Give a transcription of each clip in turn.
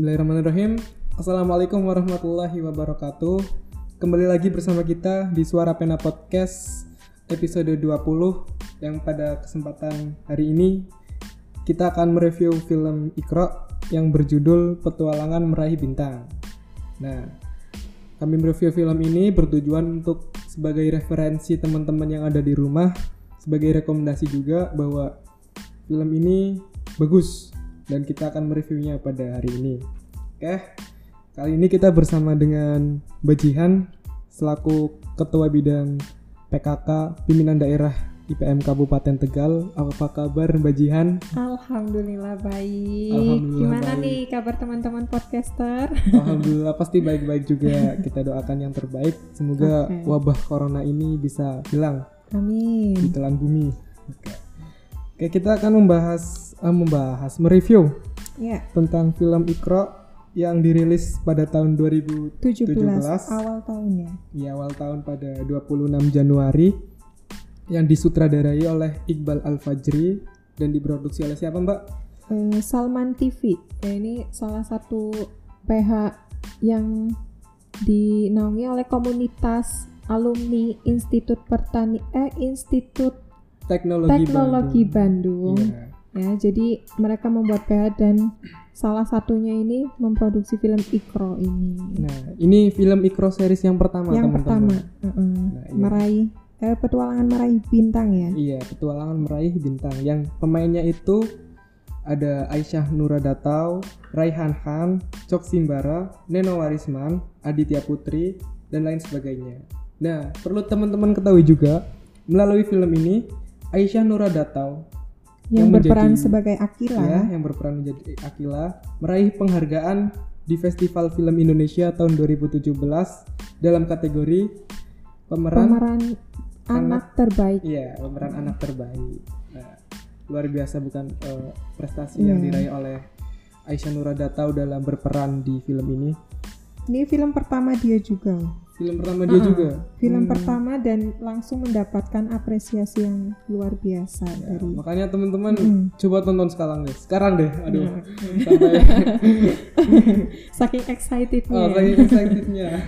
Bismillahirrahmanirrahim. Assalamualaikum warahmatullahi wabarakatuh. Kembali lagi bersama kita di Suara Pena Podcast episode 20 yang pada kesempatan hari ini kita akan mereview film Ikro yang berjudul Petualangan Meraih Bintang. Nah, kami mereview film ini bertujuan untuk sebagai referensi teman-teman yang ada di rumah, sebagai rekomendasi juga bahwa film ini bagus dan kita akan mereviewnya pada hari ini. Oke, kali ini kita bersama dengan Bajihan selaku Ketua Bidang PKK Pimpinan Daerah IPM Kabupaten Tegal. Apa kabar Bajihan? Alhamdulillah baik. Alhamdulillah Gimana baik. nih kabar teman-teman podcaster? Alhamdulillah pasti baik-baik juga. Kita doakan yang terbaik. Semoga Oke. wabah corona ini bisa hilang di Amin. telan bumi. Oke. Oke, kita akan membahas eh, membahas mereview Ya, tentang film Ikro yang dirilis pada tahun 2017 17 awal tahunnya. di awal tahun pada 26 Januari yang disutradarai oleh Iqbal Al-Fajri dan diproduksi oleh siapa Mbak? Eh, Salman TV. Ya, ini salah satu PH yang dinaungi oleh komunitas alumni Institut Pertani eh Institut Teknologi, Teknologi Bandung. Bandung. Iya. Ya, jadi mereka membuat PH dan salah satunya ini memproduksi film Ikro ini. Nah, ini film Ikro series yang pertama yang teman-teman. pertama heeh. Nah, iya. meraih eh, petualangan meraih bintang ya Iya, petualangan meraih bintang. Yang pemainnya itu ada Aisyah Nuradatau, Raihan Han, Cok Simbara, Neno Warisman, Aditya Putri, dan lain sebagainya. Nah, perlu teman-teman ketahui juga, melalui film ini, Aisyah Nuradatau yang, yang berperan menjadi- sebagai Akila ya, yang berperan menjadi Akila, meraih penghargaan di Festival Film Indonesia tahun 2017 dalam kategori pemeran pemeran anak, terbaik Iya, pemeran anak terbaik. Nah, luar biasa bukan eh, prestasi yang Iya. diraih oleh Aisyah Nuradatau dalam berperan di film ini. ini film pertama dia juga Film pertama dia Ah, juga. film Hmm, pertama dan langsung mendapatkan apresiasi yang luar biasa ya, dari makanya teman-teman Mm. coba tonton sekarang deh. Sekarang deh. Aduh. Nah, Sampai saking excitednya oh, saking excitednya.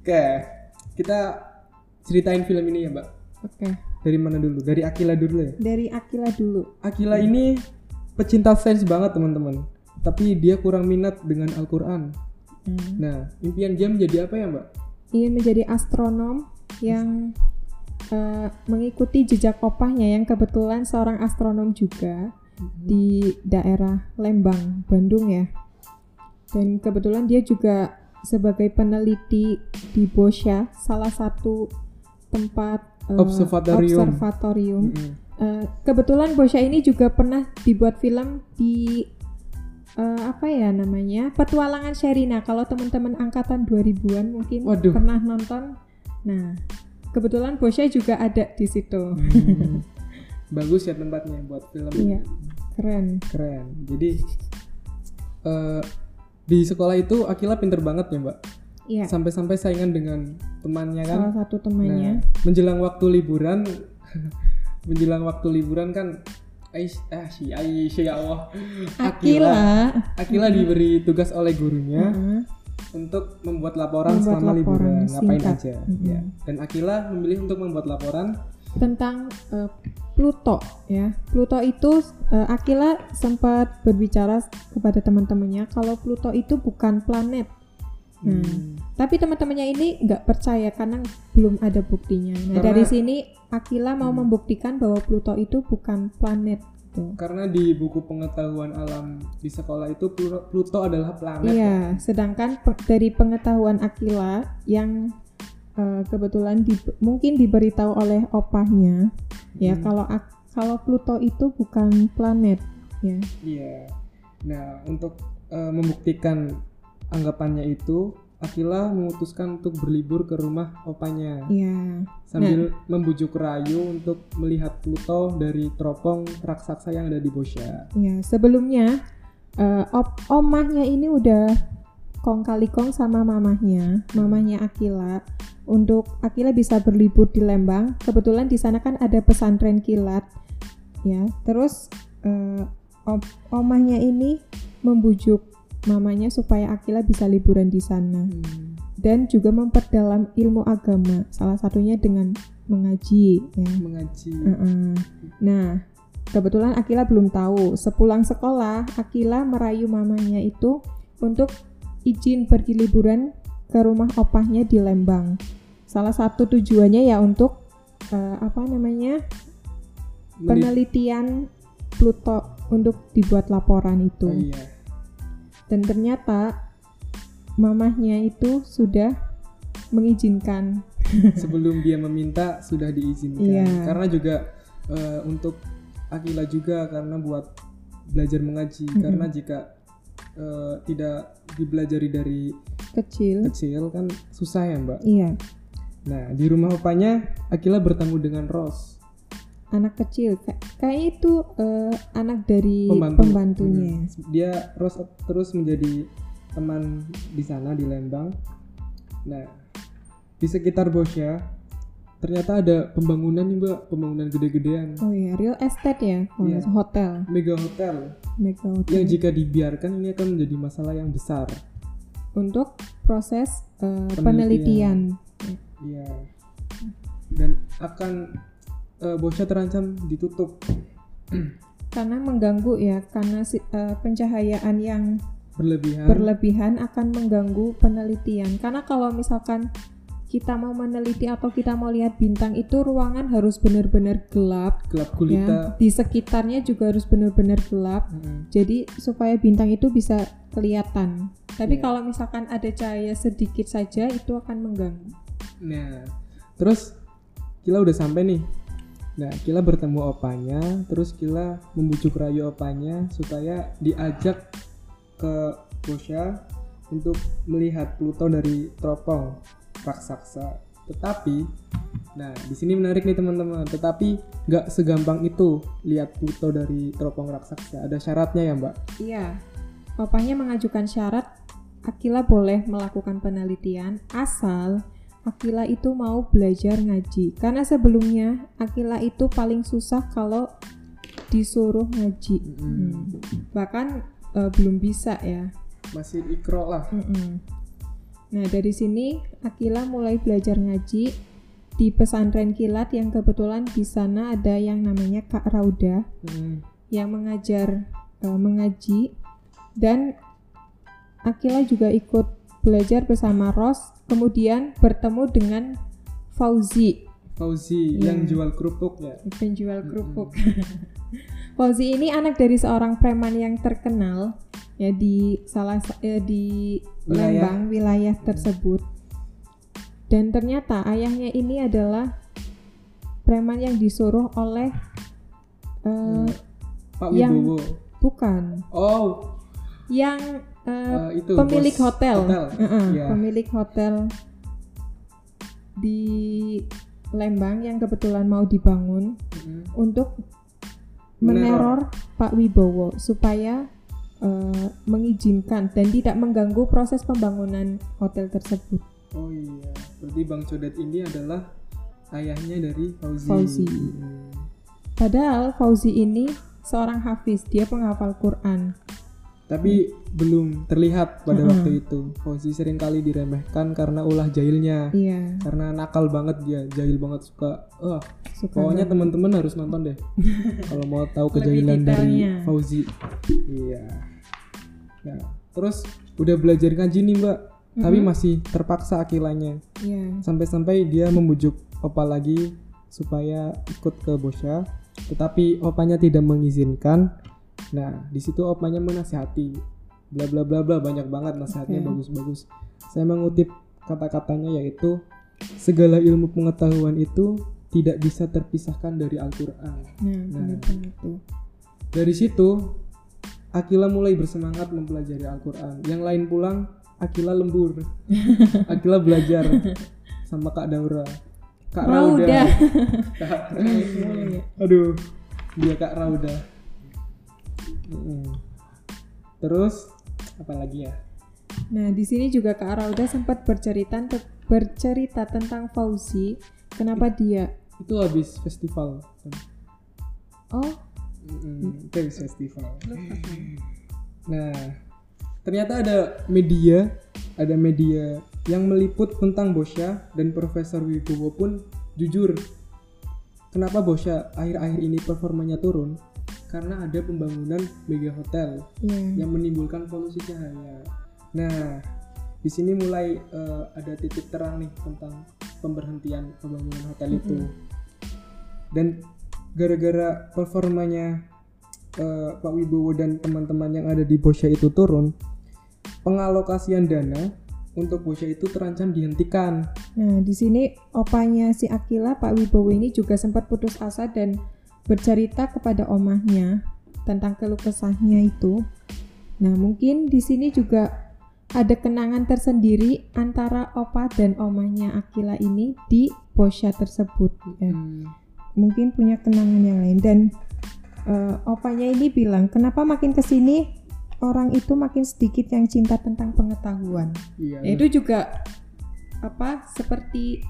Oke, kita ceritain film ini ya, Mbak. oke Dari mana dulu? Dari Akila dulu ya. dari Akila dulu Akila ini pecinta sains banget teman-teman. Tapi dia kurang minat dengan Al-Quran. Hmm. Nah, impian dia menjadi apa ya, Mbak? ingin menjadi astronom yang eh, mengikuti jejak opahnya yang kebetulan seorang astronom juga di daerah Lembang, Bandung ya. Dan kebetulan dia juga sebagai peneliti di Bosya, salah satu tempat eh, Observatorium. observatorium. Mm-mm. Eh, kebetulan Bosya ini juga pernah dibuat film di eh, apa ya namanya Petualangan Sherina. Kalau teman-teman angkatan 2000-an mungkin Waduh. pernah nonton. Nah, kebetulan Bosya juga ada di situ. Hmm. Bagus ya tempatnya buat film. Iya, keren. Keren. Jadi eh, di sekolah itu Akila pinter banget ya, Mbak. Iya, Sampai-sampai saingan dengan temannya kan. salah satu temannya. Nah, menjelang waktu liburan menjelang waktu liburan kan Ais, ah si Aisyah ya Allah. Akila. Akila diberi tugas oleh gurunya Heeh. untuk membuat laporan Membuat selama laporan liburan ngapain singkat. aja Mhm. ya. Dan Akila memilih untuk membuat laporan tentang eh, Pluto ya. Pluto itu eh, Akila sempat berbicara kepada teman-temannya kalau Pluto itu bukan planet. Nah, Hmm. tapi teman-temannya ini nggak percaya karena belum ada buktinya. Nah, Karena- dari sini Akila mau Hmm. membuktikan bahwa Pluto itu bukan planet. Gitu. karena di buku pengetahuan alam di sekolah itu Pluto, adalah planet. Iya, sedangkan pe- dari pengetahuan Akila yang eh, kebetulan di- mungkin diberitahu oleh opahnya ya Hmm. kalau ak- kalau Pluto itu bukan planet ya. Iya. Nah, untuk eh, membuktikan anggapannya itu, Akila memutuskan untuk berlibur ke rumah opanya Iya. sambil membujuk rayu untuk melihat Pluto dari teropong raksasa yang ada di Bosya. Ya, sebelumnya eh, op- omahnya ini udah kong kali kong sama mamahnya, mamahnya Akila untuk Akila bisa berlibur di Lembang. Kebetulan di sana kan ada pesantren kilat. Ya, terus eh, om- omahnya ini membujuk mamanya supaya Akila bisa liburan di sana Hmm. dan juga memperdalam ilmu agama salah satunya dengan mengaji ya Mengaji. Mm-mm. Nah, kebetulan Akila belum tahu. Sepulang sekolah, Akila merayu mamanya itu untuk izin pergi liburan ke rumah opahnya di Lembang. Salah satu tujuannya ya untuk eh, apa namanya penelitian Pluto untuk dibuat laporan itu. Oh, iya. Dan ternyata mamahnya itu sudah mengizinkan. Sebelum dia meminta sudah diizinkan. Iya. Karena juga eh, untuk Akila juga karena buat belajar mengaji. Mm-mm. Karena jika eh, tidak dibelajari dari Kecil. kecil kan susah ya mbak. Iya, Nah di rumah opanya Akila bertemu dengan Ros. Anak kecil. Kay- Kayaknya itu eh, anak dari Pembantu. pembantunya. Hmm. Dia Ros terus menjadi teman di sana di Lembang. Nah di sekitar Bosya ternyata ada pembangunan nih mbak, pembangunan gede-gedean. Oh iya, real estate ya, kalau Iya. nggak salah, hotel, Mega hotel mega hotel. yang jika dibiarkan ini akan menjadi masalah yang besar. Untuk proses eh, Penelitian. penelitian. Iya. Dan akan eh, Bosya terancam ditutup Karena mengganggu ya, karena si- eh, pencahayaan yang berlebihan. berlebihan akan mengganggu penelitian. Karena kalau misalkan kita mau meneliti atau kita mau lihat bintang itu ruangan harus benar-benar gelap gelap ya. gulita. Di sekitarnya juga harus benar-benar gelap. Mm-mm. Jadi supaya bintang itu bisa kelihatan. Tapi Iya. kalau misalkan ada cahaya sedikit saja itu akan mengganggu. Nah, terus Kila udah sampai nih. Nah, Kila bertemu opanya, terus Kila membujuk rayu opanya supaya diajak ke Bosya untuk melihat Pluto dari teropong raksasa. Tetapi, nah di sini menarik nih teman-teman. Tetapi nggak segampang itu lihat Pluto dari teropong raksasa. Ada syaratnya ya Mbak. Iya. Papanya mengajukan syarat Akila boleh melakukan penelitian asal Akila itu mau belajar ngaji. Karena sebelumnya Akila itu paling susah kalau disuruh ngaji. Hmm. Bahkan eh, belum bisa ya. Masih ikro lah. Mm-mm. Nah, dari sini Akila mulai belajar ngaji di pesantren kilat yang kebetulan di sana ada yang namanya Kak Rauda Mm. yang mengajar eh, mengaji dan Akila juga ikut belajar bersama Ros, kemudian bertemu dengan Fauzi, Fauzi Iya. yang jual kerupuk ya. penjual kerupuk. Fauzi ini anak dari seorang preman yang terkenal ya di salah sa- eh, di Wilayah. Lembang wilayah tersebut. Dan ternyata ayahnya ini adalah preman yang disuruh oleh eh, Pak Yang- Wibowo. bukan Oh, yang eh, eh, itu pemilik bos hotel, hotel. Heeh, Iya. pemilik hotel di Lembang yang kebetulan mau dibangun Mm. untuk Meneror. meneror Pak Wibowo supaya eh, mengizinkan dan tidak mengganggu proses pembangunan hotel tersebut. Oh iya, berarti Bang Codet ini adalah ayahnya dari Fauzi. Fauzi. Hmm. Padahal Fauzi ini seorang hafiz, dia penghafal Quran. Tapi belum terlihat pada Mm-mm. waktu itu. Fauzi sering kali diremehkan karena ulah jahilnya. Iya, Karena nakal banget dia, jahil banget suka. Wah, suka pokoknya teman-teman harus nonton deh. Kalau mau tahu kejahilan dari. Fauzi. Iya. Nah, terus udah belajar ngaji nih, Mbak. Tapi Mm-mm. masih terpaksa akilanya. Iya. sampai-sampai dia membujuk opa lagi supaya ikut ke Bosya tetapi opanya tidak mengizinkan nah di situ opanya menasihati bla bla bla bla banyak banget nasihatnya bagus-bagus saya mengutip kata-katanya yaitu segala ilmu pengetahuan itu tidak bisa terpisahkan dari Al-Quran Nah, Nah. tuh. dari situ Akila mulai bersemangat mempelajari Al-Quran yang lain pulang Akila lembur Akila belajar sama Kak Daura Kak Rauda, Rauda. Kak- Iya. aduh dia Kak Rauda Terus apa lagi ya? Nah, di sini juga Kak Rauda sempat bercerita bercerita tentang Fauzi, kenapa dia? itu habis festival oh. Mm, Paris Festival. Nah, ternyata ada media, ada media yang meliput tentang Bosya dan Profesor Wibowo pun jujur. Kenapa Bosya akhir-akhir ini performanya turun? Karena ada pembangunan mega hotel Iya. yang menimbulkan polusi cahaya. Nah, di sini mulai eh, ada titik terang nih tentang pemberhentian pembangunan hotel itu. Dan gara-gara performanya eh, Pak Wibowo dan teman-teman yang ada di Bosya itu turun, pengalokasian dana untuk Bosya itu terancam dihentikan. Nah, di sini opanya si Akila, Pak Wibowo ini juga sempat putus asa dan bercerita kepada omahnya tentang keluh kesahnya itu. Nah, mungkin di sini juga ada kenangan tersendiri antara opa dan omahnya Akila ini di Bosya tersebut. ya. Hmm, Mungkin punya kenangan yang lain dan eh, opanya ini bilang, kenapa makin ke sini orang itu makin sedikit yang cinta tentang pengetahuan. iya, Ya, itu juga apa seperti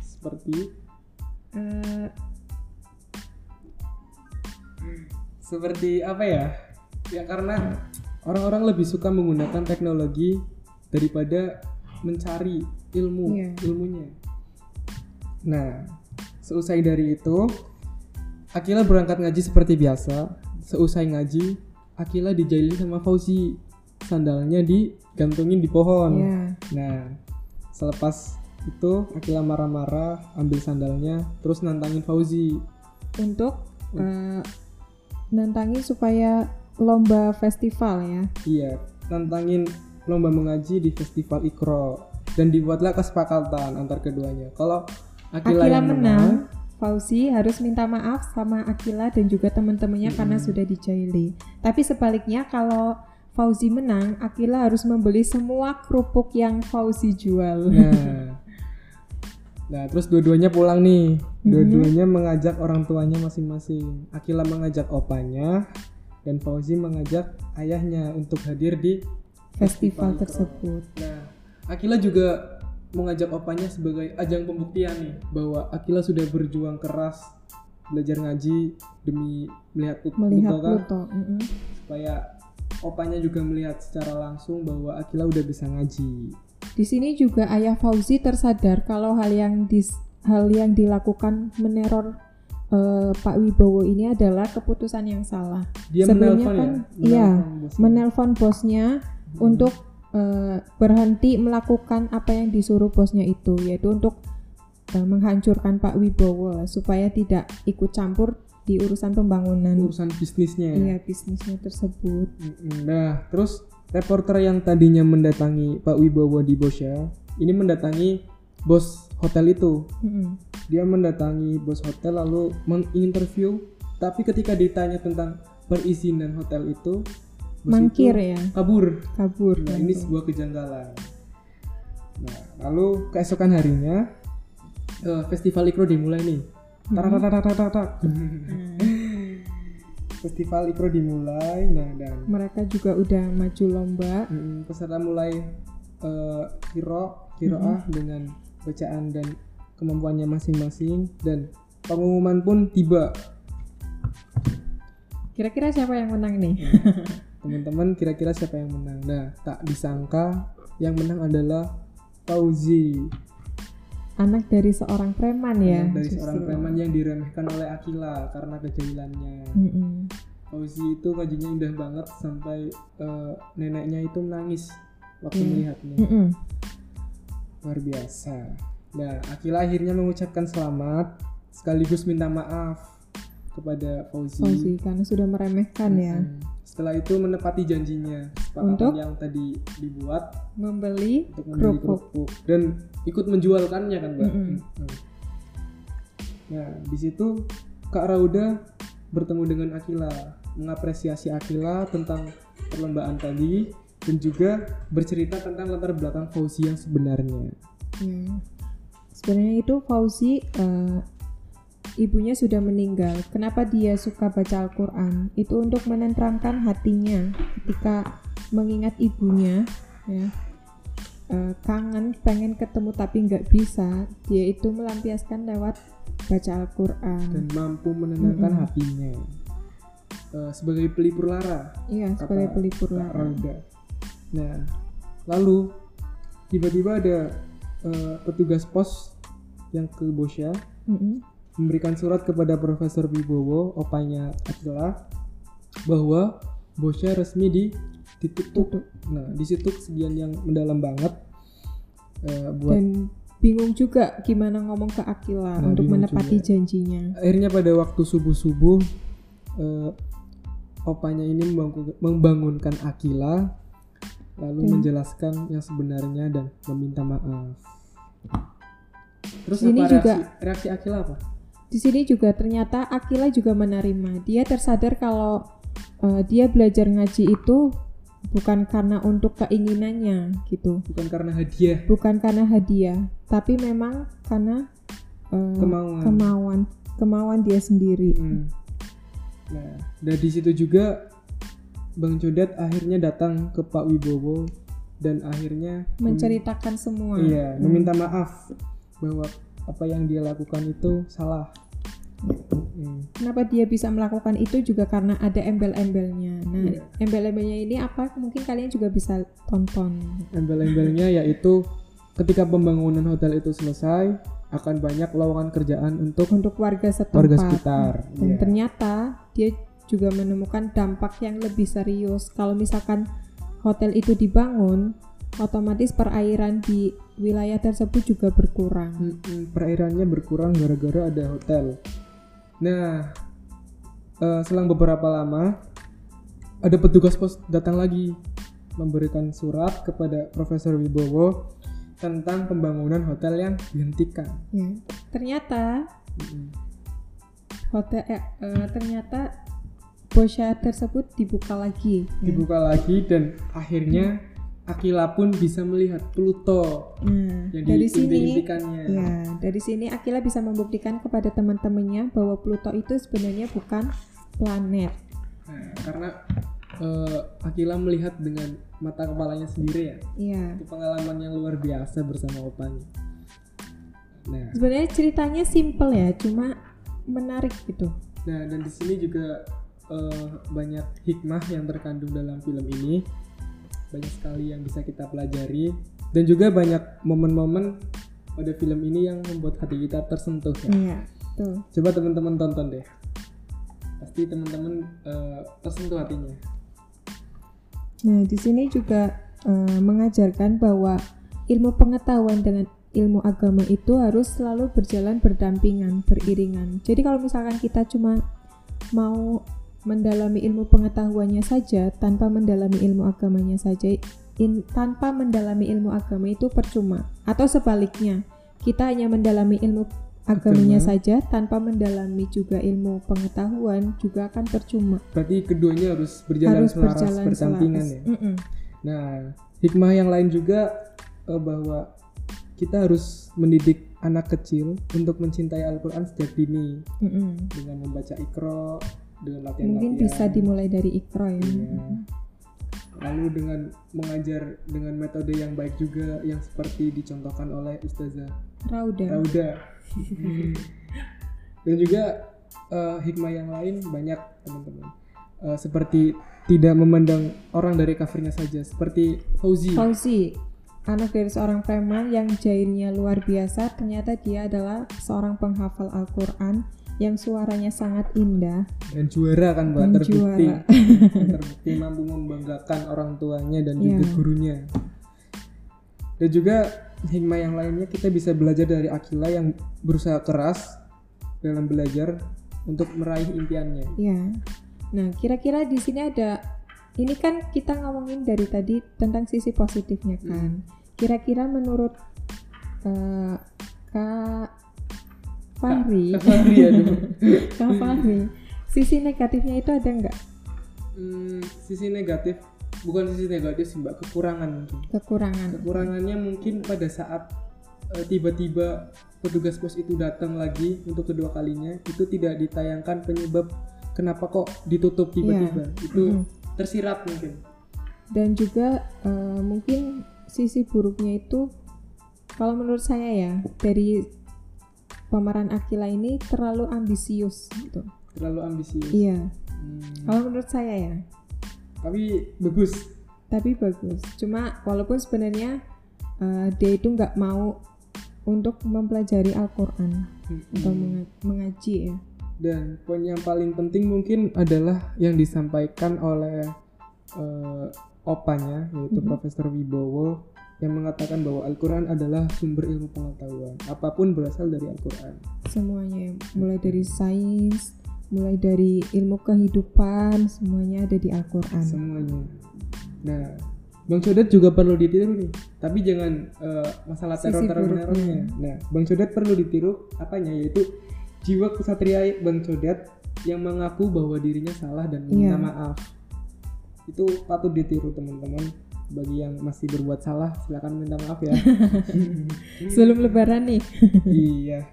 seperti eh, seperti apa ya? Ya karena orang-orang lebih suka menggunakan teknologi daripada mencari ilmu Iya. ilmunya. Nah, seusai dari itu, Akila berangkat ngaji seperti biasa. Seusai ngaji, Akila dijailin sama Fauzi. Sandalnya digantungin di pohon. ya Nah, selepas itu Akila marah-marah, ambil sandalnya, terus nantangin Fauzi. untuk eh, nantangin supaya lomba festival ya. Iya, nantangin lomba mengaji di festival Ikro dan dibuatlah kesepakatan antar keduanya. Kalau Akila, Akila yang menang, Fauzi harus minta maaf sama Akila dan juga teman-temannya karena sudah dijaili. Tapi sebaliknya kalau Fauzi menang, Akila harus membeli semua kerupuk yang Fauzi jual. Nah, nah terus dua-duanya pulang nih. Dua-duanya mengajak orang tuanya masing-masing. Akila mengajak opanya dan Fauzi mengajak ayahnya untuk hadir di Festival Ikro. tersebut. Nah, Akila juga mengajak opanya sebagai ajang pembuktian nih bahwa Akila sudah berjuang keras belajar ngaji demi melihat Put- Melihat Pluto kan, Pluto. mm-mm. supaya opanya juga melihat secara langsung bahwa Akila udah bisa ngaji. Di sini juga ayah Fauzi tersadar kalau hal yang dis- hal yang dilakukan meneror eh, Pak Wibowo ini adalah keputusan yang salah. Dia Sebelumnya menelpon kan, ya, iya, menelpon bosnya. Bosnya untuk eh, berhenti melakukan apa yang disuruh bosnya itu, yaitu untuk eh, menghancurkan Pak Wibowo supaya tidak ikut campur di urusan pembangunan urusan bisnisnya. iya bisnisnya tersebut. Nah, terus reporter yang tadinya mendatangi Pak Wibowo di Bosya, ini mendatangi bos hotel itu. Mm-mm. Dia mendatangi bos hotel lalu menginterview, tapi ketika ditanya tentang perizinan hotel itu, bos Mangkir itu ya, kabur. kabur. Nah, ini sebuah kejanggalan. Nah, lalu keesokan harinya eh, festival Ikro dimulai nih. Taratatatatatatat. Festival Ikro dimulai, nah dan Mereka juga udah maju lomba. mm, peserta mulai eh, kiro kiroah dengan bacaan dan kemampuannya masing-masing dan pengumuman pun tiba. Kira-kira siapa yang menang nih? Teman-teman kira-kira siapa yang menang? Nah, tak disangka yang menang adalah Fauzi. Anak dari seorang preman ya. Anak dari justru. seorang preman yang diremehkan oleh Akila karena kejahilannya. Mm-mm. Fauzi itu ngajinya indah banget sampai eh, neneknya itu menangis waktu Hmm. melihatnya. Mm-mm. Luar biasa. Nah, Akila akhirnya mengucapkan selamat sekaligus minta maaf kepada Fauzi. Fauzi karena sudah meremehkan ya. Hmm. Setelah itu menepati janjinya Untuk? yang tadi dibuat Membeli untuk membeli kerupuk. kerupuk dan ikut menjualkannya kan, Mbak. Mm-mm. Hmm. Nah, di situ Kak Rauda bertemu dengan Akila, mengapresiasi Akila tentang perlombaan tadi dan juga bercerita tentang latar belakang Fauzi yang sebenarnya. Ya. Sebenarnya itu Fauzi eh, ibunya sudah meninggal. Kenapa dia suka baca Al-Qur'an? Itu untuk menenteramkan hatinya ketika mengingat ibunya ya. eh, kangen pengen ketemu tapi nggak bisa dia itu melampiaskan lewat baca Al-Quran dan mampu menenangkan Mm-mm. hatinya Eh, sebagai pelipur lara iya kata sebagai pelipur lara Rauda. Nah, lalu tiba-tiba ada eh, petugas pos yang ke Bosya Mm-mm. Memberikan surat kepada Profesor Wibowo, opanya Akila, bahwa Bosya resmi di ditutup. Tutup. Nah, di situ kesedihan yang mendalam banget eh, buat dan bingung juga gimana ngomong ke Akila Nah, untuk menepati juga. janjinya akhirnya pada waktu subuh-subuh eh, opanya ini membangun- membangunkan Akila lalu Dan- menjelaskan yang sebenarnya dan meminta maaf. Terus Ini apa juga- reaksi, reaksi Akila apa? Di sini juga ternyata Akila juga menerima dia tersadar kalau eh, dia belajar ngaji itu bukan karena untuk keinginannya gitu Bukan karena hadiah, bukan karena hadiah tapi memang karena eh, kemauan. kemauan kemauan dia sendiri Hmm. Nah, dari situ juga Bang Codet akhirnya datang ke Pak Wibowo dan akhirnya menceritakan semua Iya, Hmm. meminta maaf bahwa apa yang dia lakukan itu salah. Hmm. Kenapa dia bisa melakukan itu juga karena ada embel-embelnya. Nah, Iya. embel-embelnya ini apa? Mungkin kalian juga bisa tonton. Embel-embelnya yaitu ketika pembangunan hotel itu selesai akan banyak lowongan kerjaan untuk Untuk warga setempat. warga sekitar. Dan Iya. ternyata dia juga menemukan dampak yang lebih serius. Kalau misalkan hotel itu dibangun, otomatis perairan di wilayah tersebut juga berkurang. Perairannya berkurang gara-gara ada hotel. Nah, eh, selang beberapa lama ada petugas pos datang lagi memberikan surat kepada Profesor Wibowo tentang pembangunan hotel yang dihentikan. Ya. Ternyata Mm-mm. hotel eh, eh, ternyata Bosya tersebut dibuka lagi. Ya. Dibuka lagi dan akhirnya Akila pun bisa melihat Pluto Nah, yang dari sini. Ya, dari sini Akila bisa membuktikan kepada teman-temannya bahwa Pluto itu sebenarnya bukan planet. Nah, karena eh, Akila melihat dengan mata kepalanya sendiri ya. Iya. Itu pengalaman yang luar biasa bersama opanya. Nah, Sebenarnya ceritanya simple ya, cuma menarik gitu. nah dan di sini juga eh, banyak hikmah yang terkandung dalam film ini. Banyak sekali yang bisa kita pelajari dan juga banyak momen-momen pada film ini yang membuat hati kita tersentuh ya. Iya, tuh. Coba teman-teman tonton deh. Pasti teman-teman eh, tersentuh hatinya. Nah, di sini juga eh, mengajarkan bahwa ilmu pengetahuan dengan ilmu agama itu harus selalu berjalan berdampingan, beriringan. Jadi kalau misalkan kita cuma mau mendalami ilmu pengetahuannya saja tanpa mendalami ilmu agamanya saja, in- tanpa mendalami ilmu agama itu percuma. Atau sebaliknya, kita hanya mendalami ilmu agamanya Agama. saja tanpa mendalami juga ilmu pengetahuan juga akan percuma. Berarti keduanya harus berjalan harus selaras, berjalan berdampingan selaras. ya. Mm-mm. Nah, hikmah yang lain juga eh, bahwa kita harus mendidik anak kecil untuk mencintai Al-Quran sejak dini Mm-mm. dengan membaca ikro, dengan latihan-latihan. Mungkin bisa dimulai dari ikro ya. Iya. Lalu dengan mengajar dengan metode yang baik juga yang seperti dicontohkan oleh Ustazah Rauda. Rauda. Dan juga eh, hikmah yang lain banyak teman-teman. Eh, seperti tidak memandang orang dari kafirnya saja, seperti Fauzi. Fauzi, anak dari seorang preman yang jahilnya luar biasa, ternyata dia adalah seorang penghafal Al-Quran yang suaranya sangat indah. dan juara kan mbak Dan terbukti juara. terbukti mampu membanggakan orang tuanya dan juga Iya. gurunya dan juga hikmah yang lainnya kita bisa belajar dari Akila yang berusaha keras dalam belajar untuk meraih impiannya Ya. Nah, kira-kira di sini ada ini kan kita ngomongin dari tadi tentang sisi positifnya kan. Kira-kira menurut eh, Kak Fahri, Kak Fahri, aduh. Kak Fahri, sisi negatifnya itu ada nggak? Hmm, sisi negatif bukan sisi negatif sih mbak kekurangan mungkin Kekurangan. kekurangannya mungkin pada saat eh, tiba-tiba petugas pos itu datang lagi untuk kedua kalinya itu tidak ditayangkan penyebab kenapa kok ditutup tiba-tiba itu Mm-mm. tersirat mungkin dan juga eh, mungkin sisi buruknya itu kalau menurut saya ya dari pemeran Akila ini terlalu ambisius gitu. terlalu ambisius Iya, Hmm, kalau menurut saya ya. tapi bagus Tapi bagus. Cuma walaupun sebenarnya eh, dia itu nggak mau untuk mempelajari Al-Quran Hmm. atau menga- mengaji ya. dan poin yang paling penting mungkin adalah yang disampaikan oleh eh, opanya yaitu Mhm. Profesor Wibowo yang mengatakan bahwa Al-Quran adalah sumber ilmu pengetahuan apa pun berasal dari Al-Quran. Semuanya mulai dari sains, mulai dari ilmu kehidupan, semuanya ada di Al-Quran. semuanya. Nah Bang Codet juga perlu ditiru nih. Tapi jangan eh, masalah teror teror buruknya. nah Bang Codet perlu ditiru apanya? Yaitu jiwa kesatria Bang Codet yang mengaku bahwa dirinya salah dan meminta Iya. maaf. Itu patut ditiru teman-teman bagi yang masih berbuat salah silakan minta maaf ya Sebelum Lebaran nih. iya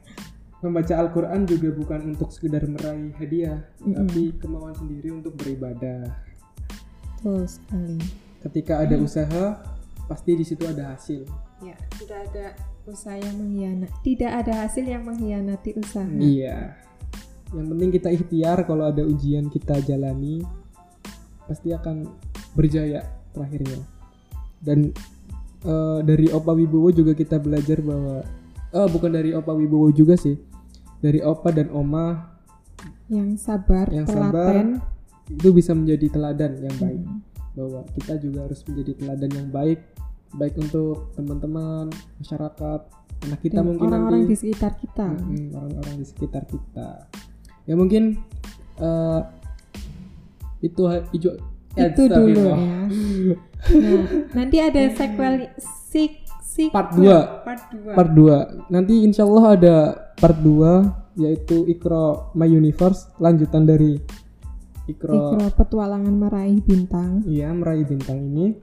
membaca Al-Quran juga bukan untuk sekedar meraih hadiah Mm-mm. tapi kemauan sendiri untuk beribadah Betul sekali. ketika ada usaha pasti di situ ada hasil Ya, tidak ada usaha yang mengkhianati. Tidak ada hasil yang mengkhianati usaha. iya yang penting kita ikhtiar kalau ada ujian kita jalani pasti akan berjaya terakhirnya dan eh, dari Opa Wibowo juga kita belajar bahwa eh bukan dari Opa Wibowo juga sih dari Opa dan Oma Yang sabar, Yang telaten. itu bisa menjadi teladan yang baik Hmm. bahwa kita juga harus menjadi teladan yang baik baik untuk teman-teman masyarakat anak kita Dan mungkin orang-orang di sekitar kita. Orang-orang di sekitar kita ya mungkin eh, itu eh, Itu dulu ya. Nah, nanti ada sequel sik sik Part dua. Part 2. part 2 nanti insya Allah ada part 2 yaitu Ikro My Universe lanjutan dari Ikro Ikro petualangan meraih bintang. Iya meraih bintang ini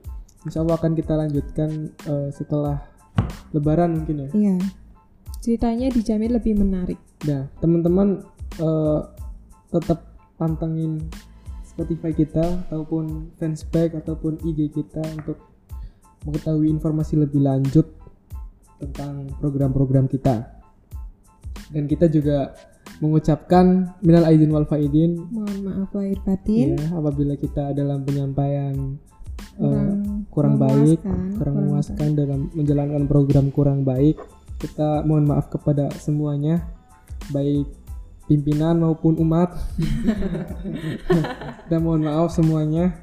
Insya Allah akan kita lanjutkan eh, setelah Lebaran mungkin ya. Iya. Ceritanya dijamin lebih menarik. Nah teman-teman eh, tetap pantengin Spotify kita ataupun fansback ataupun IG kita untuk mengetahui informasi lebih lanjut tentang program-program kita. Dan kita juga mengucapkan minal aidin wal faidin Mohon maaf lahir batin. ya apabila kita dalam penyampaian eh, Kurang, kurang baik, memuaskan, kurang memuaskan dalam menjalankan program kurang baik. Kita mohon maaf kepada semuanya, baik pimpinan maupun umat. Kita mohon maaf semuanya.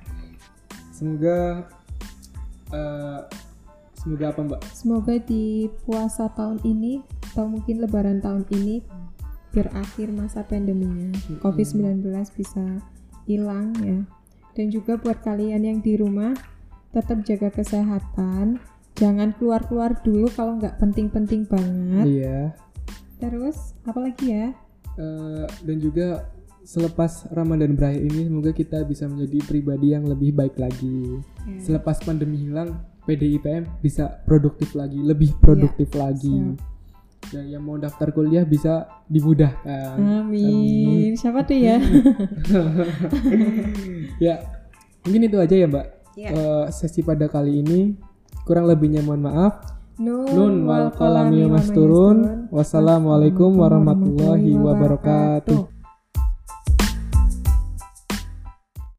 Semoga eh, semoga apa Mbak? Semoga di puasa tahun ini atau mungkin lebaran tahun ini berakhir masa pandeminya. COVID-19 bisa hilang ya. Dan juga buat kalian yang di rumah tetap jaga kesehatan. Jangan keluar-keluar dulu kalau nggak penting-penting banget. Iya. Terus apa lagi ya? Eh, dan juga selepas Ramadan berakhir ini semoga kita bisa menjadi pribadi yang lebih baik lagi. Ya. Selepas pandemi hilang, PDIPM bisa produktif lagi, lebih produktif lagi. Dan yang mau daftar kuliah bisa dimudahkan. Amin. Siapa tuh ya? ya, mungkin itu aja ya, Mbak. Ya. Eh, sesi pada kali ini kurang lebihnya mohon maaf. Nun, Nun wal qalami masturun. Wassalamualaikum warahmatullahi wabarakatuh.